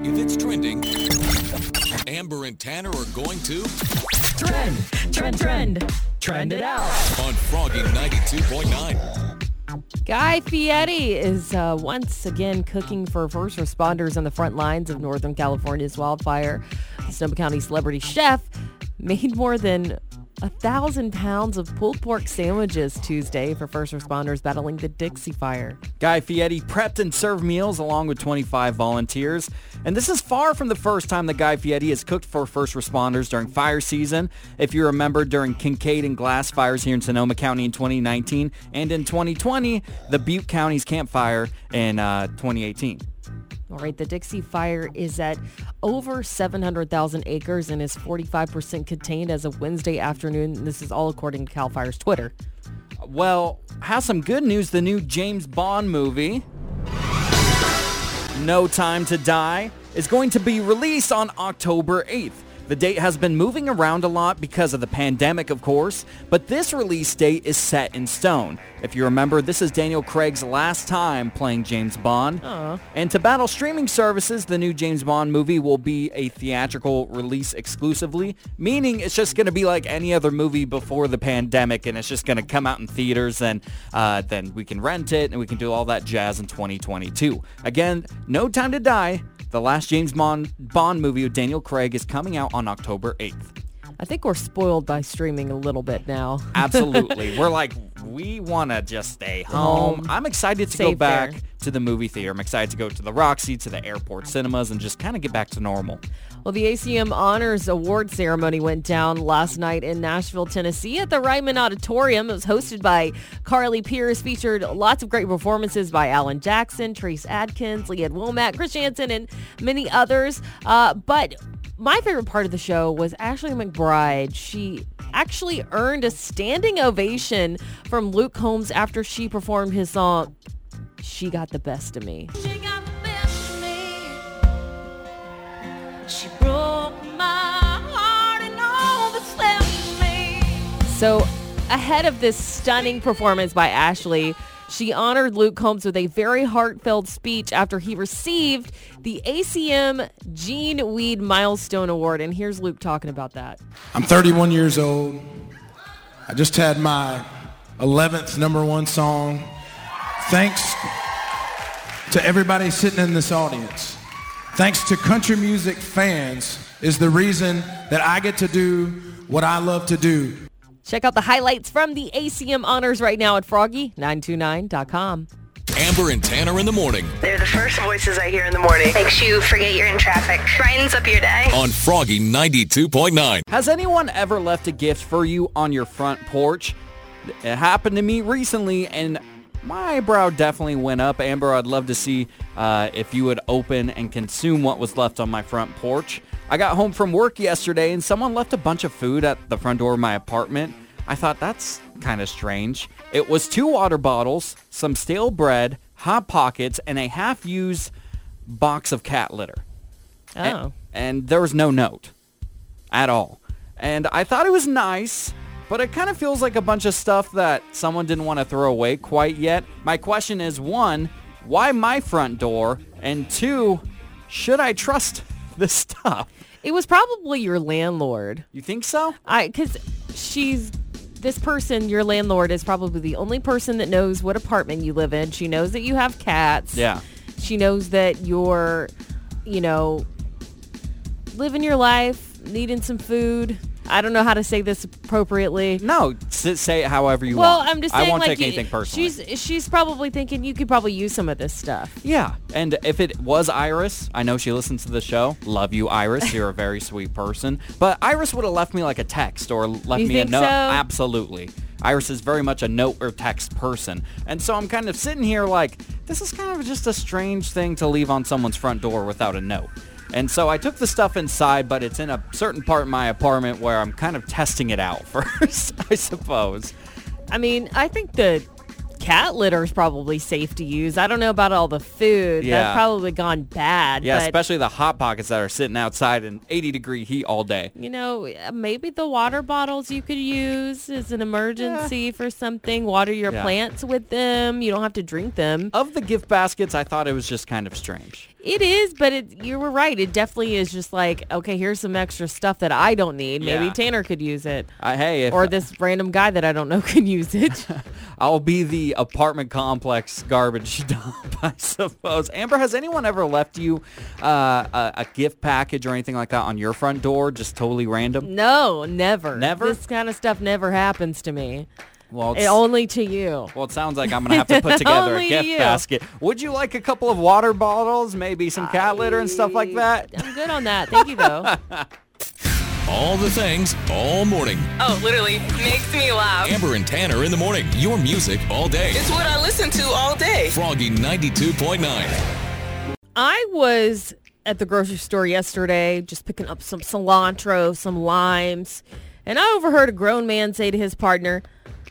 If it's trending, Amber and Tanner are going to Trend, trend, trend, trend it out. on Froggy 92.9. Guy Fieri is uh, once again cooking for first responders on the front lines of Northern California's wildfire. The Sonoma County celebrity chef made more than a thousand pounds of pulled pork sandwiches Tuesday for first responders battling the Dixie Fire. Guy Fieri prepped and served meals along with 25 volunteers. And this is far from the first time that Guy Fieri has cooked for first responders during fire season. If you remember during Kincade and Glass fires here in Sonoma County in 2019 and in 2020, the Butte County's Camp Fire in uh, 2018. All right, the Dixie Fire is at over 700,000 acres and is 45% contained as of Wednesday afternoon. This is all according to CAL FIRE's Twitter. Well, has some good news. The new James Bond movie, No Time to Die, is going to be released on October 8th. The date has been moving around a lot because of the pandemic, of course, but this release date is set in stone. If you remember, this is Daniel Craig's last time playing James Bond. And to battle streaming services, the new James Bond movie will be a theatrical release exclusively, meaning it's just going to be like any other movie before the pandemic, and it's just going to come out in theaters, and uh, then we can rent it, and we can do all that jazz in 2022. Again, No Time to Die. The last James Bond, Bond movie with Daniel Craig is coming out on October 8th. I think we're spoiled by streaming a little bit now. Absolutely. We're like, we want to just stay home. I'm excited to go back there. to the movie theater. I'm excited to go to the Roxy, to the airport cinemas, and just kind of get back to normal. Well, the ACM Honors Award ceremony went down last night in Nashville, Tennessee at the Ryman Auditorium. It was hosted by Carly Pearce, featured lots of great performances by Alan Jackson, Trace Adkins, Lee Ann Womack, Chris Janson, and many others. Uh, but my favorite part of the show was Ashley McBryde. She actually earned a standing ovation from Luke Combs after she performed his song, She Got the Best of Me. So ahead of this stunning performance by Ashley, she honored Luke Combs with a very heartfelt speech after he received the ACM Gene Weed Milestone Award. And here's Luke talking about that. I'm 31 years old. I just had my 11th number one song. Thanks to everybody sitting in this audience. Thanks to country music fans is the reason that I get to do what I love to do. Check out the highlights from the ACM honors right now at froggy929.com. Amber and Tanner in the morning They're the first voices I hear in the morning. Makes you forget you're in traffic. Brightens up your day. on Froggy 92.9. Has anyone ever left a gift for you on your front porch? It happened to me recently, and my brow definitely went up. Amber, I'd love to see uh, if you would open and consume what was left on my front porch. I got home from work yesterday, and someone left a bunch of food at the front door of my apartment. I thought that's kind of strange. It was two water bottles, some stale bread, hot pockets, and a half-used box of cat litter. Oh. And, and there was no note at all. And I thought it was nice, but it kind of feels like a bunch of stuff that someone didn't want to throw away quite yet. My question is one, why my front door? And two, should I trust this stuff? It was probably your landlord. You think so? I because she's this person, your landlord, is probably the only person that knows what apartment you live in. She knows that you have cats. Yeah. She knows that you're, you know, living your life, needing some food. I don't know how to say this appropriately. No, say it however you Well, want. Well, I'm just saying, I won't like take anything personally. She's she's probably thinking you could probably use some of this stuff. Yeah, and if it was Iris, I know she listens to the show. Love you, Iris. You're a very sweet person. But Iris would have left me like a text or left You me a note. so? Absolutely. Iris is very much a note or text person. And so I'm kind of sitting here like, this is kind of just a strange thing to leave on someone's front door without a note. And so I took the stuff inside, but it's in a certain part of my apartment where I'm kind of testing it out first, I suppose. I mean, I think the cat litter is probably safe to use. I don't know about all the food. Yeah. That's probably gone bad. Yeah, especially the hot pockets that are sitting outside in 80 degree heat all day. you know, maybe the water bottles you could use as an emergency for something. Water your Yeah. plants with them. You don't have to drink them. Of the gift baskets, I thought it was just kind of strange. It is, but it, you were right. It definitely is just like, okay, here's some extra stuff that I don't need. Maybe Yeah. Tanner could use it. Uh, hey, if, Or this random guy that I don't know could use it. I'll be the apartment complex garbage dump, I suppose. Amber, has anyone ever left you uh, a, a gift package or anything like that on your front door, just totally random? no, never. Never? This kind of stuff never happens to me. Well, It, only to you. Well, it sounds like I'm going to have to put together a gift you. basket. Would you like a couple of water bottles, maybe some cat litter and stuff like that? I'm good on that. Thank you, though. All the things, all morning. Oh, literally makes me laugh. Amber and Tanner in the morning. Your music all day. It's what I listen to all day. Froggy 92.9. I was at the grocery store yesterday just picking up some cilantro, some limes, and I overheard a grown man say to his partner,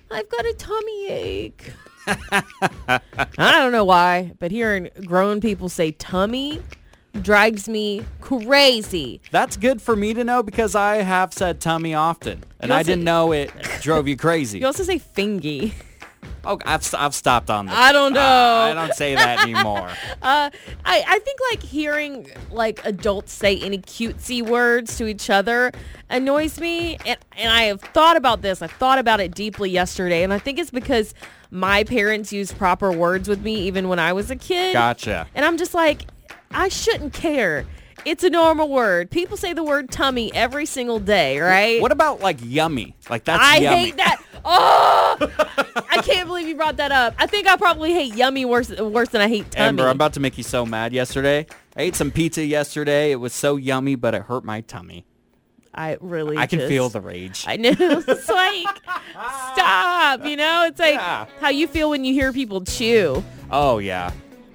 I've got a tummy ache. I don't know why, but hearing grown people say tummy drives me crazy. That's good for me to know because I have said tummy often, and You I didn't know it drove you crazy. You also say fingy. Oh, I've, I've stopped on this. I don't know. I don't say that anymore. Uh, I, I think like hearing like adults say any cutesy words to each other annoys me. And, and I have thought about this. I thought about it deeply yesterday. And I think it's because my parents used proper words with me even when I was a kid. Gotcha. And I'm just like, I shouldn't care. It's a normal word. People say the word tummy every single day, right? What about like yummy? Like that's I yummy. hate that. Oh, I can't believe you brought that up. I think I probably hate yummy worse worse than I hate tummy. Amber, I'm about to make you so mad yesterday. I ate some pizza yesterday. It was so yummy, but it hurt my tummy. I really I can just- feel the rage. I know. It's like stop, you know? It's like Yeah. how you feel when you hear people chew. oh yeah.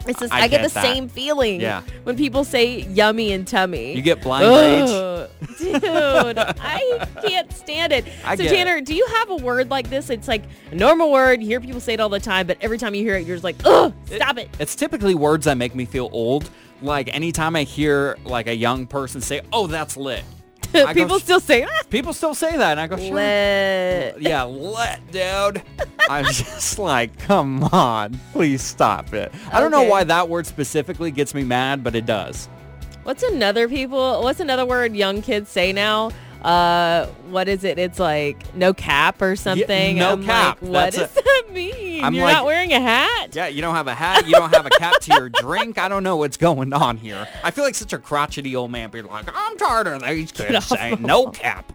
It's just, I I, get get the that. same feeling Yeah. when people say yummy and tummy. You get blind rage. Dude, I can't stand it. I so get it. Tanner, do you have a word like this? It's like a normal word. You hear people say it all the time, but every time you hear it, you're just like, ugh, stop it. It's typically words that make me feel old. Like anytime I hear like a young person say, "Oh, that's lit." I go, people still say, that. People still say that, and I go, "Sure." Yeah, lit, dude. I'm just like, come on, please stop it. I don't know why that word specifically gets me mad, but it does. What's another people? What's another word young kids say now? Uh, what is it? It's like no cap or something. no I'm cap. Like, what That's does that mean? I'm You're like- not wearing a hat. Yeah, you don't have a hat, you don't have a cap to your drink. I don't know what's going on here. I feel like such a crotchety old man being like, I'm tired of these kids saying no cap.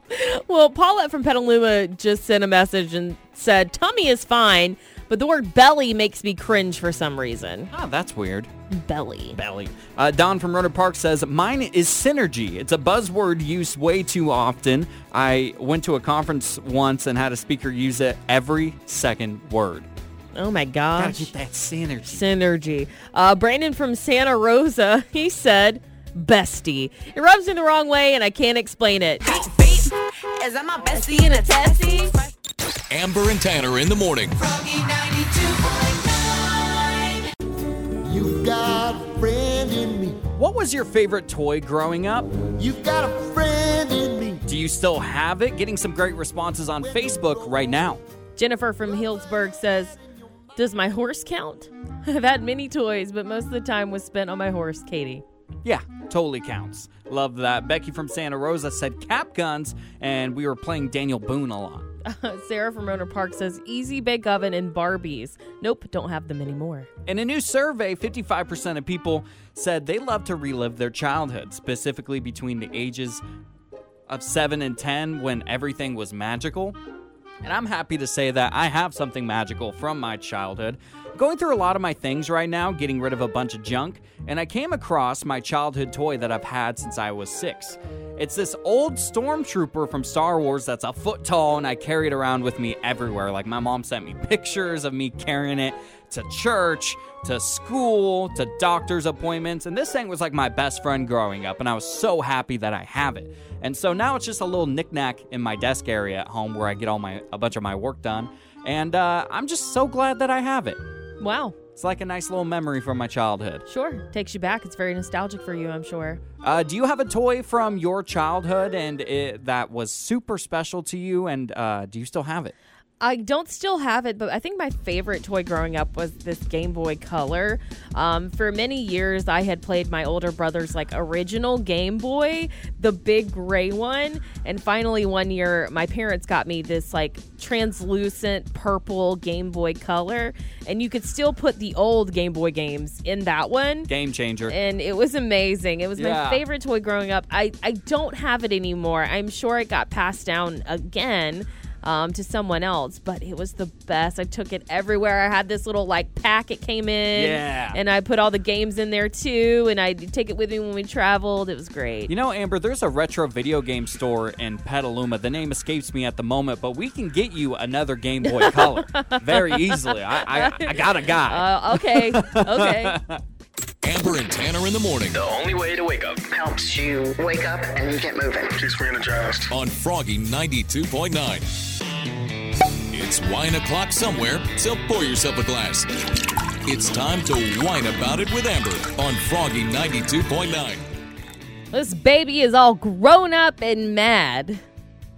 Well, Paulette from Petaluma just sent a message and said tummy is fine, but the word belly makes me cringe for some reason. Oh, that's weird. Belly. Belly. Uh, Don from Rohnert Park says, Mine is synergy. It's a buzzword used way too often. I went to a conference once and had a speaker use it every second word. Oh my god. Gotta get that synergy. Synergy. Uh, Brandon from Santa Rosa, he said, bestie. It rubs me the wrong way and I can't explain it. Is that my bestie in a testy? Amber and Tanner in the morning. You've got a friend in me. What was your favorite toy growing up? You've got a friend in me. Do you still have it? Getting some great responses on Facebook right now. Jennifer from Healdsburg says, does my horse count? I've had many toys, but most of the time was spent on my horse, Katie. Yeah, totally counts. Love that. Becky from Santa Rosa said cap guns, and we were playing Daniel Boone a lot. Sarah from Rohnert Park says, easy bake oven and Barbies. Nope, don't have them anymore. In a new survey, 55% of people said they love to relive their childhood, specifically between the ages of 7 and 10 when everything was magical. And I'm happy to say that I have something magical from my childhood. Going through a lot of my things right now, getting rid of a bunch of junk, and I came across my childhood toy that I've had since I was six. It's this old stormtrooper from Star Wars that's a foot tall, and I carry it around with me everywhere. Like, my mom sent me pictures of me carrying it to church, to school, to doctor's appointments, and this thing was like my best friend growing up, and I was so happy that I have it. And so now it's just a little knickknack in my desk area at home where I get all my a bunch of my work done, and uh, I'm just so glad that I have it. Wow. It's like a nice little memory from my childhood. Sure. Takes you back. It's very nostalgic for you, I'm sure. Uh, do you have a toy from your childhood and it, that was super special to you, and uh, do you still have it? I don't still have it, but I think my favorite toy growing up was this Game Boy Color. Um, for many years, I had played my older brother's like original Game Boy, the big gray one. And finally, one year, my parents got me this like translucent purple Game Boy Color. And you could still put the old Game Boy games in that one. Game changer. And it was amazing. It was Yeah. my favorite toy growing up. I, I don't have it anymore. I'm sure it got passed down again um, to someone else, but it was the best. I took it everywhere. I had this little like pack it came in. Yeah. And I put all the games in there too. And I'd take it with me when we traveled. It was great. You know, Amber, there's a retro video game store in Petaluma. The name escapes me at the moment, but we can get you another Game Boy Color very easily. I, I, I got a guy. Uh, okay. okay. Amber and Tanner in the morning The only way to wake up. Helps you wake up and you get moving. Keeps me energized. on Froggy 92.9. It's wine o'clock somewhere, so pour yourself a glass. It's time to whine about it with Amber on Froggy 92.9. This baby is all grown up and mad.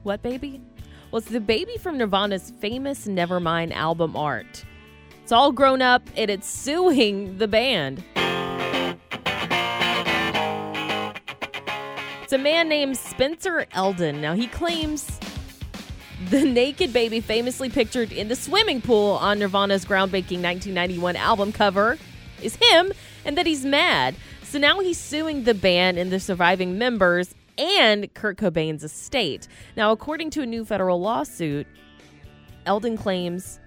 What baby? Well, it's the baby from Nirvana's famous Nevermind album art. It's all grown up and it's suing the band. It's a man named Spencer Elden. Now, he claims the naked baby famously pictured in the swimming pool on Nirvana's groundbreaking 1991 album cover is him and that he's mad. So now he's suing the band and the surviving members and Kurt Cobain's estate. Now, according to a new federal lawsuit, Elden claims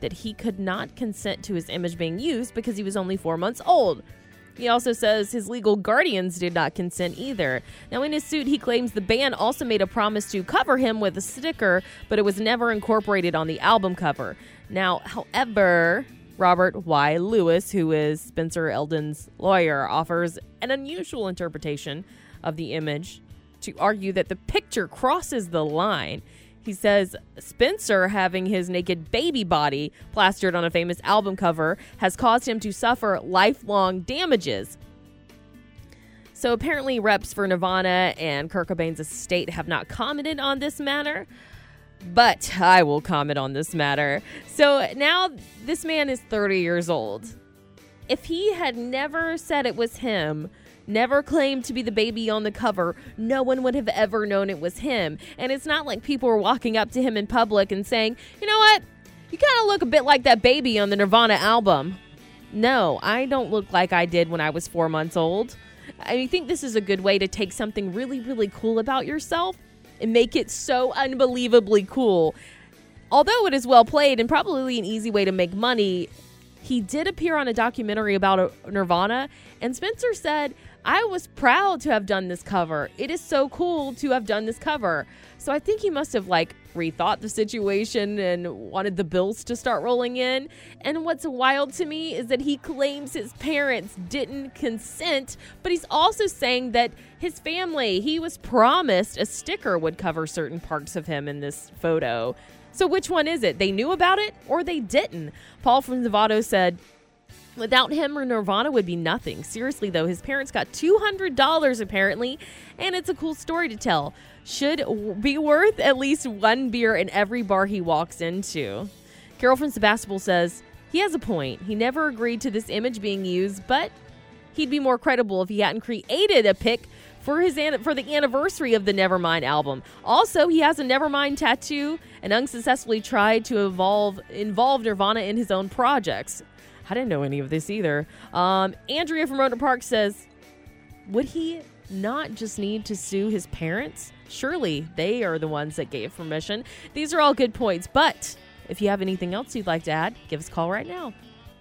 that he could not consent to his image being used because he was only four months old. He also says his legal guardians did not consent either. Now, in his suit, he claims the band also made a promise to cover him with a sticker, but it was never incorporated on the album cover. Now, however, Robert Y. Lewis, who is Spencer Elden's lawyer, offers an unusual interpretation of the image to argue that the picture crosses the line. He says Spencer having his naked baby body plastered on a famous album cover has caused him to suffer lifelong damages. So apparently, reps for Nirvana and Kurt Cobain's estate have not commented on this matter. But I will comment on this matter. So now this man is 30 years old. If he had never said it was him, never claimed to be the baby on the cover, no one would have ever known it was him. And it's not like people were walking up to him in public and saying, you know what? You kind of look a bit like that baby on the Nirvana album. No, I don't look like I did when I was four months old. I think this is a good way to take something really, really cool about yourself and make it so unbelievably cool. Although it is well played and probably an easy way to make money, he did appear on a documentary about uh, Nirvana, and Spencer said, I was proud to have done this cover. It is so cool to have done this cover. So I think he must have like rethought the situation and wanted the bills to start rolling in. And what's wild to me is that he claims his parents didn't consent, but he's also saying that his family, he was promised a sticker would cover certain parts of him in this photo. So which one is it? They knew about it or they didn't? Paul from Nevada said, Without him, Nirvana would be nothing. Seriously, though, his parents got $200 apparently, and it's a cool story to tell. Should be worth at least one beer in every bar he walks into. Carol from Sebastopol says, He has a point. He never agreed to this image being used, but he'd be more credible if he hadn't created a pic for his an- for the anniversary of the Nevermind album. Also, he has a Nevermind tattoo and unsuccessfully tried to evolve involve Nirvana in his own projects. I didn't know any of this either. Um, Andrea from Rohnert Park says, would he not just need to sue his parents? Surely they are the ones that gave permission. These are all good points, but if you have anything else you'd like to add, give us a call right now.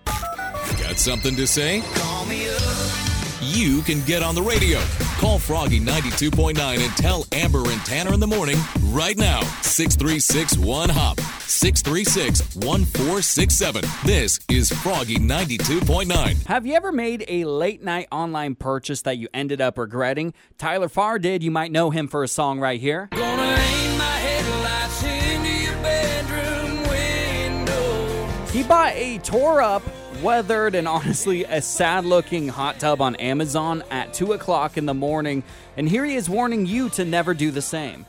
Got something to say? Call me up. You can get on the radio. Call Froggy 92.9 and tell Amber and Tanner in the morning right now. 636 1 Hop. 636 1467. This is Froggy 92.9. Have you ever made a late night online purchase that you ended up regretting? Tyler Farr did. You might know him for a song right here. Gonna aim my headlights into your bedroom window. He bought a tore up, weathered, and honestly a sad looking hot tub on Amazon at 2 o'clock in the morning, and here he is warning you to never do the same.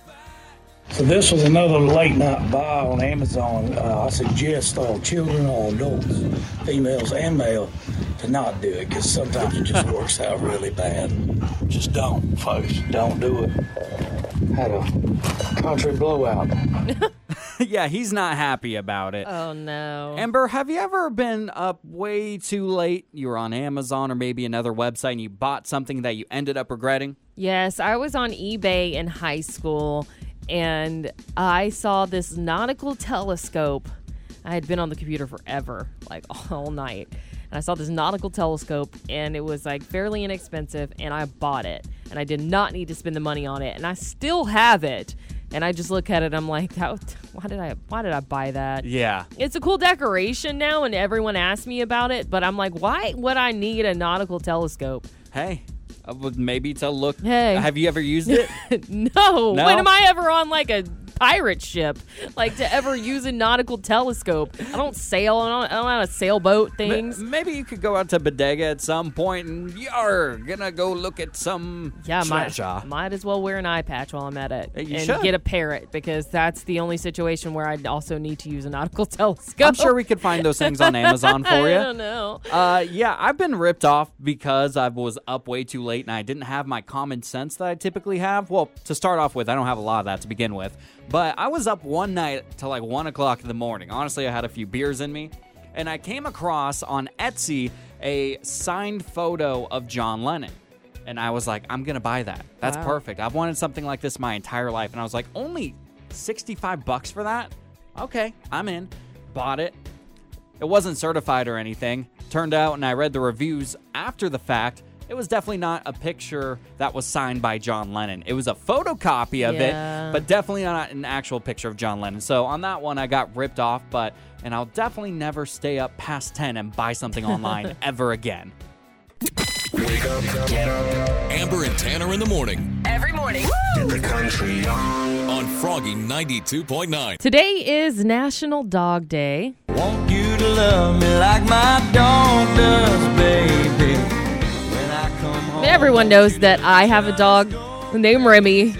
So this was another late night buy on Amazon. Uh, I suggest all children, all adults, females and male, to not do it because sometimes it just works out really bad. Just don't, folks. Don't do it. Had a country blowout. yeah, he's not happy about it. Oh no. Amber, have you ever been up way too late? You were on Amazon or maybe another website and you bought something that you ended up regretting? Yes, I was on eBay in high school and I saw this nautical telescope. I had been on the computer forever, like all night. And I saw this nautical telescope and it was like fairly inexpensive and I bought it. And I did not need to spend the money on it and I still have it. And I just look at it I'm like, that why did I why did I buy that? Yeah. It's a cool decoration now and everyone asks me about it, but I'm like, why would I need a nautical telescope? Hey, uh, maybe to look. Hey. Have you ever used it? no. No? When am I ever on like a pirate ship? Like to ever use a nautical telescope? I don't sail. I don't, I don't have a sailboat things. M- Maybe you could go out to Bodega at some point and you're gonna go look at some yeah, might, might as well wear an eye patch while I'm at it you and should. get a parrot because that's the only situation where I'd also need to use a nautical telescope. I'm sure we could find those things on Amazon for you. I don't know. Uh, yeah, I've been ripped off because I was up way too late and I didn't have my common sense that I typically have. Well, to start off with, I don't have a lot of that to begin with. But I was up one night till like one o'clock in the morning. Honestly, I had a few beers in me, and I came across on Etsy a signed photo of John Lennon. And I was like, I'm gonna buy that. That's Wow. perfect. I've wanted something like this my entire life. And I was like, only 65 bucks for that? Okay, I'm in. Bought it. It wasn't certified or anything. Turned out, and I read the reviews after the fact, it was definitely not a picture that was signed by John Lennon. It was a photocopy of Yeah. it, but definitely not an actual picture of John Lennon. So on that one, I got ripped off, but, and I'll definitely never stay up past 10 and buy something online ever again. Amber and Tanner in the morning Every morning. In the country. on Froggy 92.9. Today is National Dog Day. Want you to love me like my dog does, baby. Everyone knows that I have a dog named Remy,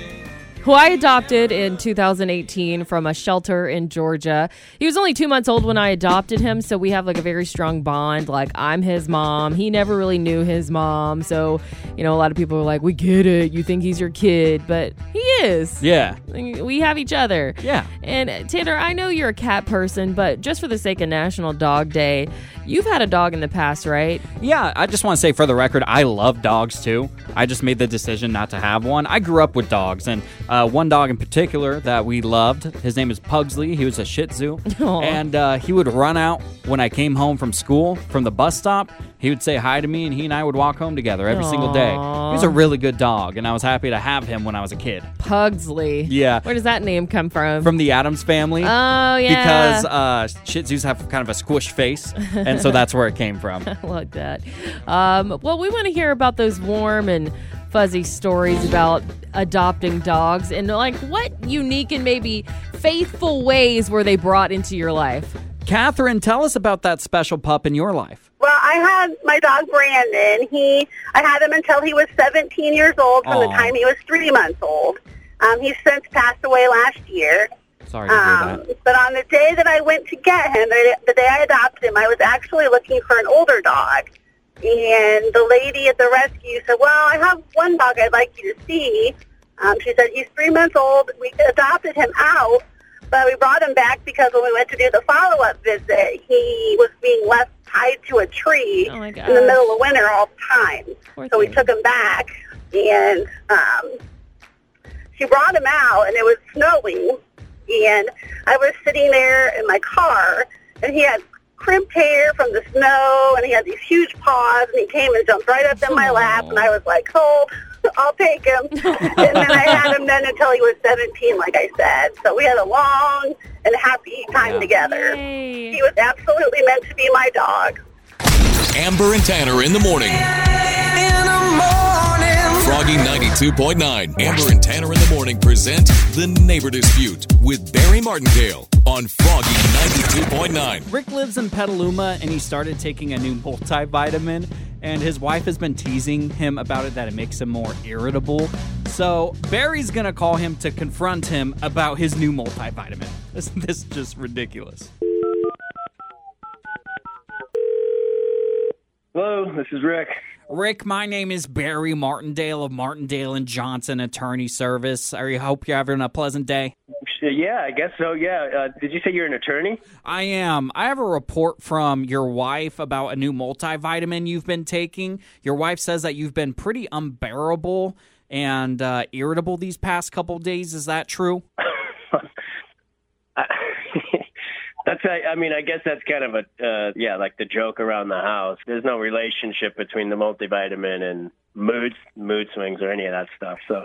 who I adopted in 2018 from a shelter in Georgia. He was only two months old when I adopted him, so we have like a very strong bond. Like, I'm his mom. He never really knew his mom. So, you know, a lot of people are like, we get it. You think he's your kid, but he is. Yeah. We have each other. Yeah. And uh, Tanner, I know you're a cat person, but just for the sake of National Dog Day, you've had a dog in the past, right? Yeah, I just want to say for the record, I love dogs too. I just made the decision not to have one. I grew up with dogs, and uh, one dog in particular that we loved, his name is Pugsley. He was a Shih Tzu, Aw. and uh, he would run out when I came home from school from the bus stop. He would say hi to me, and he and I would walk home together every single day. He was a really good dog, and I was happy to have him when I was a kid. Pugsley. Yeah. Where does that name come from? From the Addams family. Oh, yeah. Because uh, Shih Tzus have kind of a squish face, and so that's where it came from. I like that. Um, well, we want to hear about those warm and fuzzy stories about adopting dogs and like what unique and maybe faithful ways were they brought into your life? Catherine, tell us about that special pup in your life. Well, I had my dog Brandon. He, I had him until he was 17 years old. From the time he was three months old, um, he's since passed away last year. Sorry to hear Um, that. but on the day that I went to get him, the, the day I adopted him, I was actually looking for an older dog. And the lady at the rescue said, well, I have one dog I'd like you to see. Um, she said, he's three months old. We adopted him out, but we brought him back because when we went to do the follow-up visit, he was being left tied to a tree Oh in the middle of winter all the time. Poor So we took him back, and um, she brought him out, and it was snowing, and I was sitting there in my car, and he had crimped hair from the snow, and he had these huge paws, and he came and jumped right up in my lap, and I was like, cold. Oh, I'll take him. and then I had him then until he was 17, like I said. So we had a long and happy time together. Yay. He was absolutely meant to be my dog. Amber and Tanner in the morning. In the morning. Froggy 92.9. Amber and Tanner in the morning present The Neighbor Dispute with Barry Martindale on Froggy 92.9. Rick lives in Petaluma and he started taking a new multivitamin and his wife has been teasing him about it that it makes him more irritable. So Barry's gonna call him to confront him about his new multivitamin. This, this is just ridiculous. Hello, this is Rick. Rick, my name is Barry Martindale of Martindale and Johnson Attorney Service. I hope you're having a pleasant day. Yeah, I guess so. Yeah. Uh, did you say you're an attorney? I am. I have a report from your wife about a new multivitamin you've been taking. Your wife says that you've been pretty unbearable and uh, irritable these past couple days. Is that true? That's. I, I mean, I guess that's kind of a uh, yeah, like the joke around the house. There's no relationship between the multivitamin and mood mood swings or any of that stuff. So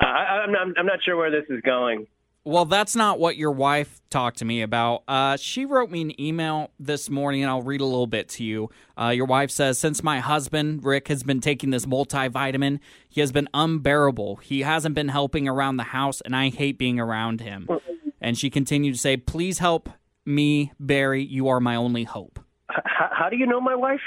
I, I'm not, I'm not sure where this is going. Well, that's not what your wife talked to me about. Uh, she wrote me an email this morning, and I'll read a little bit to you. Uh, your wife says, Since my husband, Rick, has been taking this multivitamin, he has been unbearable. He hasn't been helping around the house, and I hate being around him. And she continued to say, Please help me, Barry. You are my only hope. H- how do you know my wife?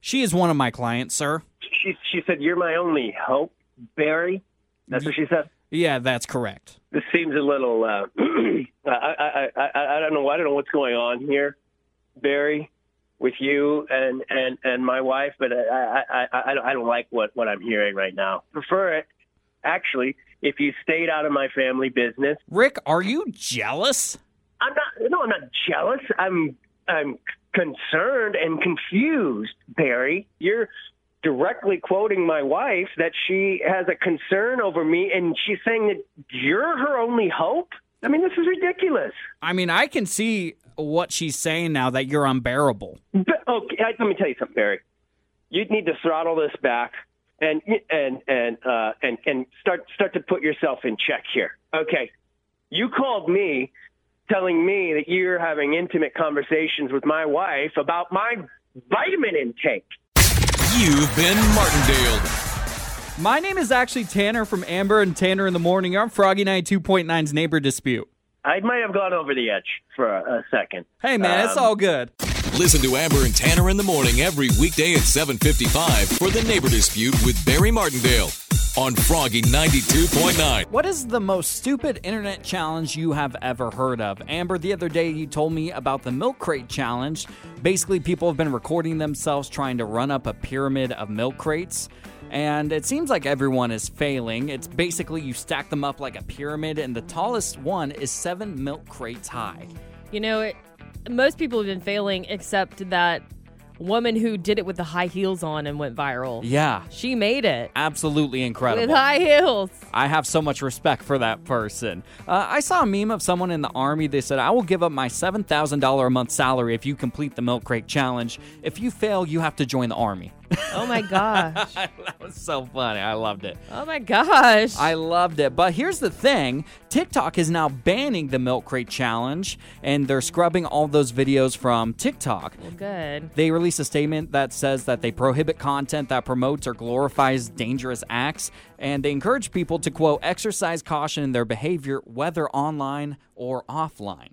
She is one of my clients, sir. She she said you're my only hope, Barry. That's what she said. Yeah, that's correct. This seems a little. Uh, I, I I I I don't know. I don't know what's going on here, Barry, with you and and and my wife. But I I I, I don't I don't like what what I'm hearing right now. Prefer it, actually, if you stayed out of my family business. Rick, are you jealous? I'm not. No, I'm not jealous. I'm I'm concerned and confused, Barry. You're directly quoting my wife that she has a concern over me, and she's saying that you're her only hope. I mean, this is ridiculous. I mean, I can see what she's saying now that you're unbearable. But, okay, let me tell you something, Barry. You need to throttle this back and and and uh, and and start start to put yourself in check here. Okay, you called me telling me that you're having intimate conversations with my wife about my vitamin intake. You've been Martindale. My name is actually Tanner from Amber and Tanner in the Morning. You're on Froggy 92.9's Neighbor Dispute. I might have gone over the edge for a, a second. Hey, man, it's Um, all good. Listen to Amber and Tanner in the morning every weekday at 7:55 for the Neighbor Dispute with Barry Martindale on Froggy 92.9. What is the most stupid internet challenge you have ever heard of? Amber, the other day you told me about the milk crate challenge. Basically, people have been recording themselves trying to run up a pyramid of milk crates. And it seems like everyone is failing. It's basically you stack them up like a pyramid, and the tallest one is seven milk crates high. You know, it, most people have been failing except that woman who did it with the high heels on and went viral. Yeah, She made it absolutely incredible. with high heels. I have so much respect for that person. Uh, I saw a meme of someone in the army. They said, I will give up my $7,000 a month salary if you complete the milk crate challenge. If you fail, you have to join the army. Oh my gosh. that was so funny. I loved it. Oh my gosh. I loved it. But here's the thing TikTok is now banning the milk crate challenge, and they're scrubbing all those videos from TikTok. well, good. They released a statement that says that they prohibit content that promotes or glorifies dangerous acts, and they encourage people to, quote, exercise caution in their behavior, whether online or offline.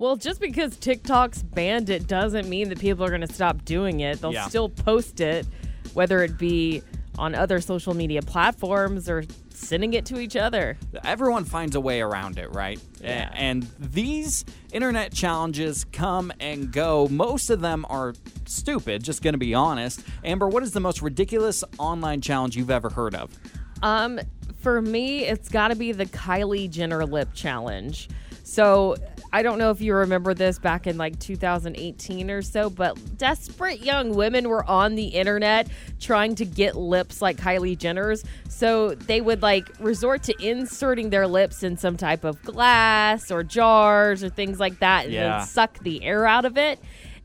Well, just because TikTok's banned it doesn't mean that people are going to stop doing it. They'll Yeah. still post it, whether it be on other social media platforms or sending it to each other. Everyone finds a way around it, right? A- And these internet challenges come and go. Most of them are stupid, just going to be honest. Amber, what is the most ridiculous online challenge you've ever heard of? Um, for me, it's got to be the Kylie Jenner lip challenge. So I don't know if you remember this back in like 2018 or so, but desperate young women were on the internet trying to get lips like Kylie Jenner's. So they would like resort to inserting their lips in some type of glass or jars or things like that and Yeah. then suck the air out of it.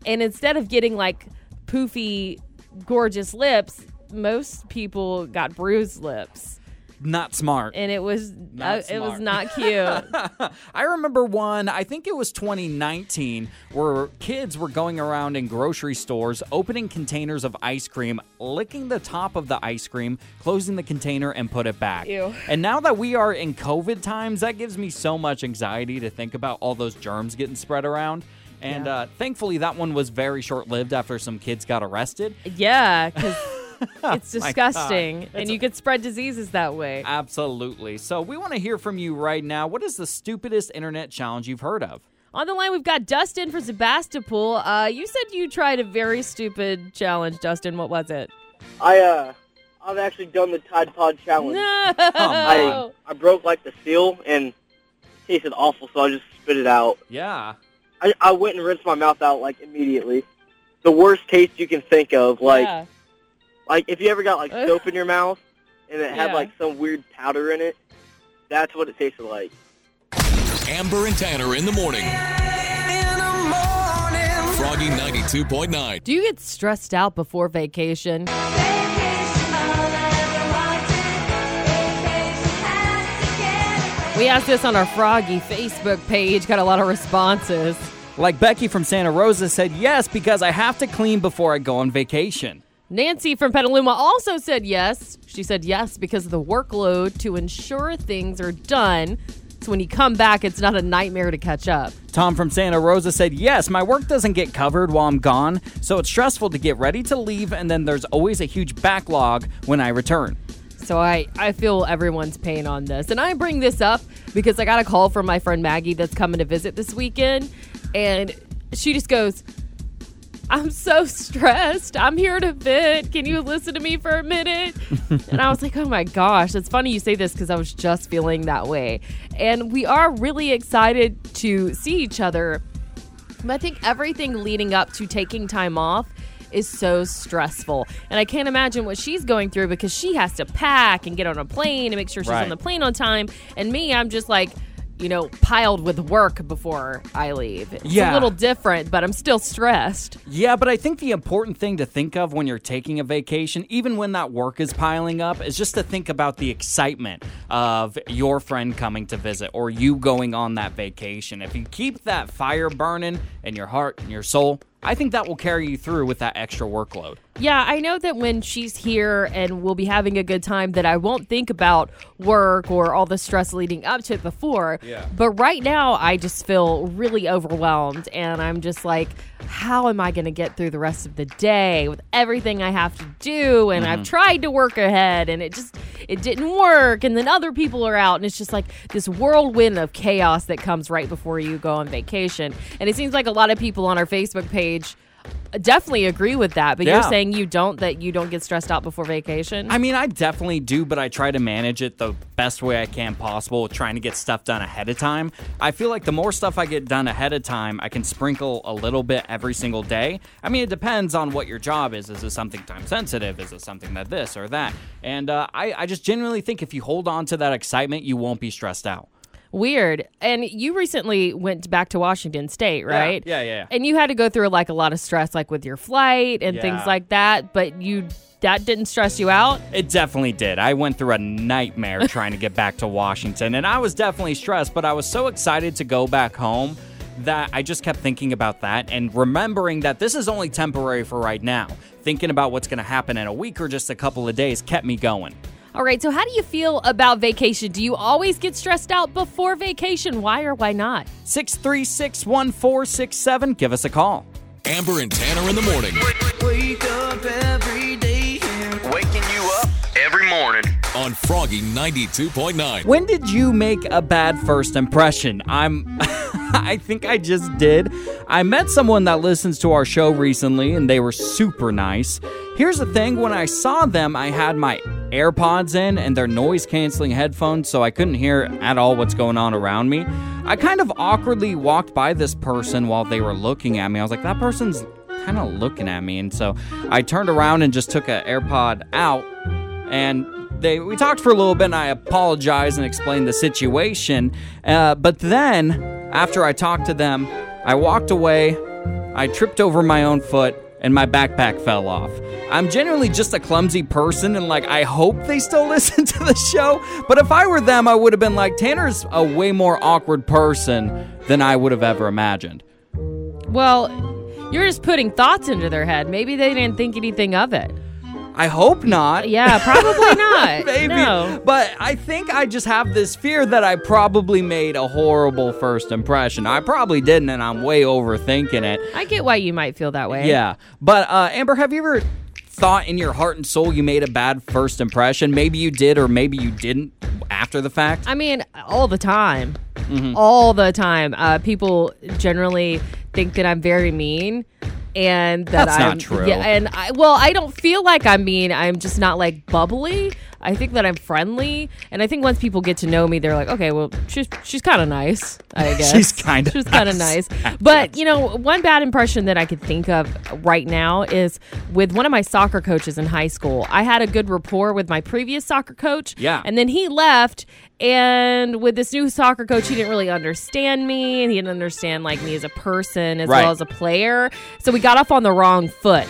And instead of getting like poofy, gorgeous lips, most people got bruised lips. Not smart. And it was Not uh, it was not cute. I remember one, I think it was 2019, where kids were going around in grocery stores, opening containers of ice cream, licking the top of the ice cream, closing the container, and put it back. Ew. And now that we are in COVID times, that gives me so much anxiety to think about all those germs getting spread around. And uh, thankfully, that one was very short lived after some kids got arrested. yeah, because It's disgusting, It's and a- you could spread diseases that way. Absolutely. So we want to hear from you right now. What is the stupidest internet challenge you've heard of? On the line, we've got Dustin from Sebastopol. Uh, you said you tried a very stupid challenge, Dustin. What was it? I uh, I've actually done the Tide Pod challenge. No. I I broke like the seal and it tasted awful, so I just spit it out. Yeah. I I went and rinsed my mouth out like immediately. The worst taste you can think of, like Yeah. Like if you ever got like soap in your mouth and it had Yeah. like some weird powder in it. That's what it tasted like. Amber and Tanner in the morning. Froggy 92.9. Do you get stressed out before vacation? We asked this on our Froggy Facebook page, got a lot of responses. Like Becky from Santa Rosa said, yes, because I have to clean before I go on vacation. Nancy from Petaluma also said yes. She said yes because of the workload to ensure things are done. So when you come back, it's not a nightmare to catch up. Tom from Santa Rosa said, yes, my work doesn't get covered while I'm gone, so it's stressful to get ready to leave, and then there's always a huge backlog when I return. So I, I feel everyone's pain on this. And I bring this up because I got a call from my friend Maggie that's coming to visit this weekend. And she just goes, I'm so stressed. I'm here to vent. Can you listen to me for a minute? and I was like, oh my gosh, it's funny you say this because I was just feeling that way. And we are really excited to see each other. But I think everything leading up to taking time off is so stressful. And I can't imagine what she's going through because she has to pack and get on a plane and make sure she's Right. on the plane on time. And me, I'm just like, you know, piled with work before I leave. It's Yeah. a little different, but I'm still stressed. Yeah, but I think the important thing to think of when you're taking a vacation, even when that work is piling up, is just to think about the excitement of your friend coming to visit or you going on that vacation. If you keep that fire burning in your heart and your soul, I think that will carry you through with that extra workload. Yeah, I know that when she's here and we'll be having a good time that I won't think about work or all the stress leading up to it before. Yeah. But right now I just feel really overwhelmed and I'm just like how am I going to get through the rest of the day with everything I have to do and I've Mhm. tried to work ahead and it just it didn't work and then other people are out and it's just like this whirlwind of chaos that comes right before you go on vacation. And it seems like a lot of people on our Facebook page definitely agree with that, but you're saying you don't that you don't get stressed out before vacation. I mean, I definitely do, but I try to manage it the best way I can possible with trying to get stuff done ahead of time. I feel like the more stuff I get done ahead of time, I can sprinkle a little bit every single day. I mean, it depends on what your job is. Is it something time sensitive? Is it something that this or that? And uh, I, I just genuinely think if you hold on to that excitement, you won't be stressed out. Weird. And you recently went back to Washington State, right? Yeah, yeah, yeah. And you had to go through like a lot of stress like with your flight and things like that, but you that didn't stress you out? It definitely did. I went through a nightmare trying to get back to Washington, and I was definitely stressed, but I was so excited to go back home that I just kept thinking about that and remembering that this is only temporary for right now. Thinking about what's going to happen in a week or just a couple of days kept me going. All right, so how do you feel about vacation? Do you always get stressed out before vacation? Why or why not? 636 1467. Give us a call. Amber and Tanner in the morning. Wake up every day. Waking you up every morning. On Froggy 92.9. When did you make a bad first impression? I'm I think I just did. I met someone that listens to our show recently and they were super nice. Here's the thing, when I saw them, I had my AirPods in and their noise canceling headphones so I couldn't hear at all what's going on around me. I kind of awkwardly walked by this person while they were looking at me. I was like, that person's kind of looking at me and so I turned around and just took an AirPod out and they we talked for a little bit and I apologized and explained the situation. Uh, but then after I talked to them, I walked away. I tripped over my own foot and my backpack fell off. I'm generally just a clumsy person and like I hope they still listen to the show. But if I were them, I would have been like Tanner's a way more awkward person than I would have ever imagined. Well, you're just putting thoughts into their head. Maybe they didn't think anything of it. I hope not. Yeah, probably not. Maybe. No. But I think I just have this fear that I probably made a horrible first impression. I probably didn't, and I'm way overthinking it. I get why you might feel that way. Yeah. But, uh, Amber, have you ever thought in your heart and soul you made a bad first impression? Maybe you did, or maybe you didn't after the fact. I mean, all the time. Mhm. All the time. Uh, people generally think that I'm very mean. And that That's I'm, not true. Yeah, and I well, I don't feel like I'm mean. I'm just not like bubbly. I think that I'm friendly, and I think once people get to know me, they're like, okay, well, she's she's kind of nice. I guess She's kinda she's kind of nice. nice. But you know, one bad impression that I could think of right now is with one of my soccer coaches in high school. I had a good rapport with my previous soccer coach. Yeah. And then he left and with this new soccer coach he didn't really understand me and he didn't understand like me as a person as Right. well as a player. So we got off on the wrong foot.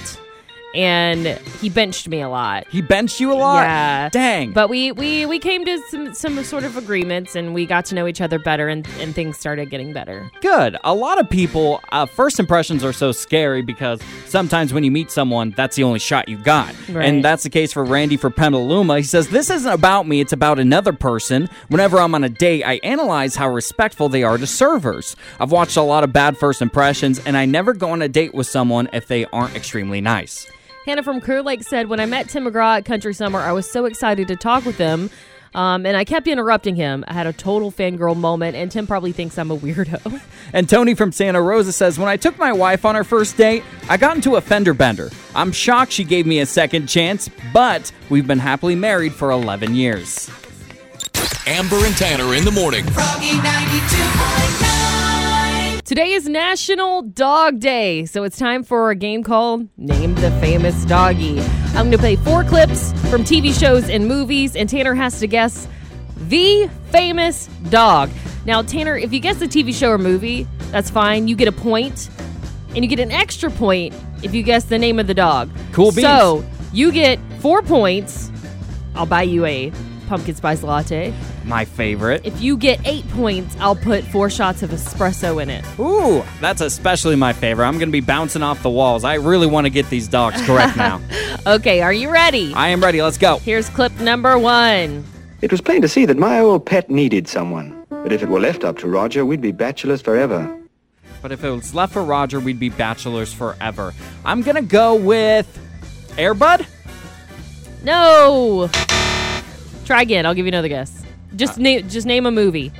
And he benched me a lot. He benched you a lot? Yeah. Dang. But we we we came to some some sort of agreements and we got to know each other better and and things started getting better. Good. A lot of people, uh, first impressions are so scary because sometimes when you meet someone, that's the only shot you got. Right. And that's the case for Randy for Petaluma. He says, This isn't about me, it's about another person. Whenever I'm on a date, I analyze how respectful they are to servers. I've watched a lot of bad first impressions, and I never go on a date with someone if they aren't extremely nice. Hannah from Clear Lake said, When I met Tim McGraw at Country Summer, I was so excited to talk with him. Um, and I kept interrupting him. I had a total fangirl moment, and Tim probably thinks I'm a weirdo. And Tony from Santa Rosa says, When I took my wife on our first date, I got into a fender bender. I'm shocked she gave me a second chance, but we've been happily married for 11 years. Amber and Tanner in the morning. Today is National Dog Day, so it's time for a game called Name the Famous Doggy. I'm going to play four clips from TV shows and movies, and Tanner has to guess the famous dog. Now, Tanner, if you guess the TV show or movie, that's fine. You get a point, and you get an extra point if you guess the name of the dog. Cool beans. So you get four points. I'll buy you a pumpkin spice latte. My favorite. If you get eight points, I'll put four shots of espresso in it. Ooh, that's especially my favorite. I'm going to be bouncing off the walls. I really want to get these dogs correct now. Okay, are you ready? I am ready. Let's go. Here's clip number one. It was plain to see that my old pet needed someone. But if it were left up to Roger, we'd be bachelors forever. But if it was left for Roger, we'd be bachelors forever. I'm going to go with Airbud. No. Try again. I'll give you another guess. Just name just name a movie.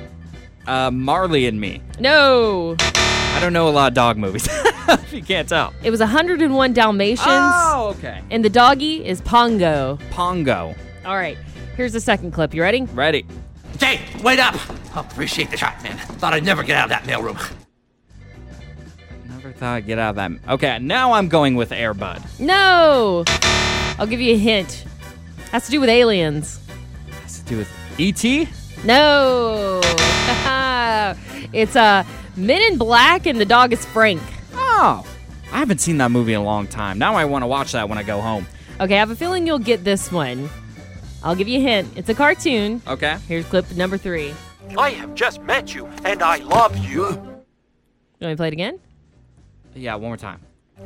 Uh, Marley and Me. No. I don't know a lot of dog movies. if you can't tell. It was 101 Dalmatians. Oh, okay. And the doggy is Pongo. Pongo. All right. Here's the second clip. You ready? Ready. Jay, wait up! I appreciate the shot, man. Thought I'd never get out of that mailroom. Never thought I'd get out of that. Okay, now I'm going with Airbud. No. I'll give you a hint. Has to do with aliens. Has to do with E.T.? No. it's uh, Men in Black and the dog is Frank. Oh. I haven't seen that movie in a long time. Now I want to watch that when I go home. Okay, I have a feeling you'll get this one. I'll give you a hint. It's a cartoon. Okay. Here's clip number three. I have just met you, and I love you. You want me to play it again? Yeah, one more time.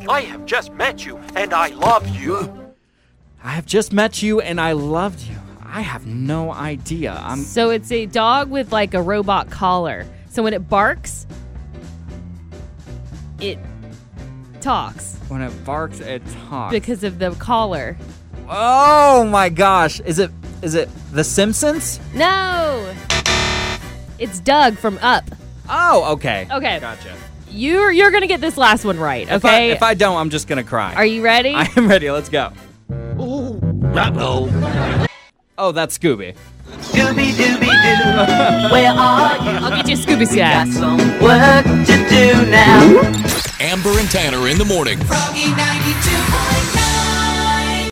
I have just met you, and I love you. I have just met you and I loved you. I have no idea. I'm So it's a dog with like a robot collar. So when it barks, it talks when it barks, it talks. because of the collar. Oh my gosh. Is it is it The Simpsons? No. It's Dug from Up. Oh, okay. Okay. Gotcha. You're you're gonna get this last one right. If I, Okay. if I don't, I'm just gonna cry. Are you ready? I am ready. Let's go. Uh-oh. Oh, that's Scooby. Scooby Dooby Doo, where are you? I'll get you a Scooby Got snack. some work to do now. Amber and Tanner in the morning. Froggy 92.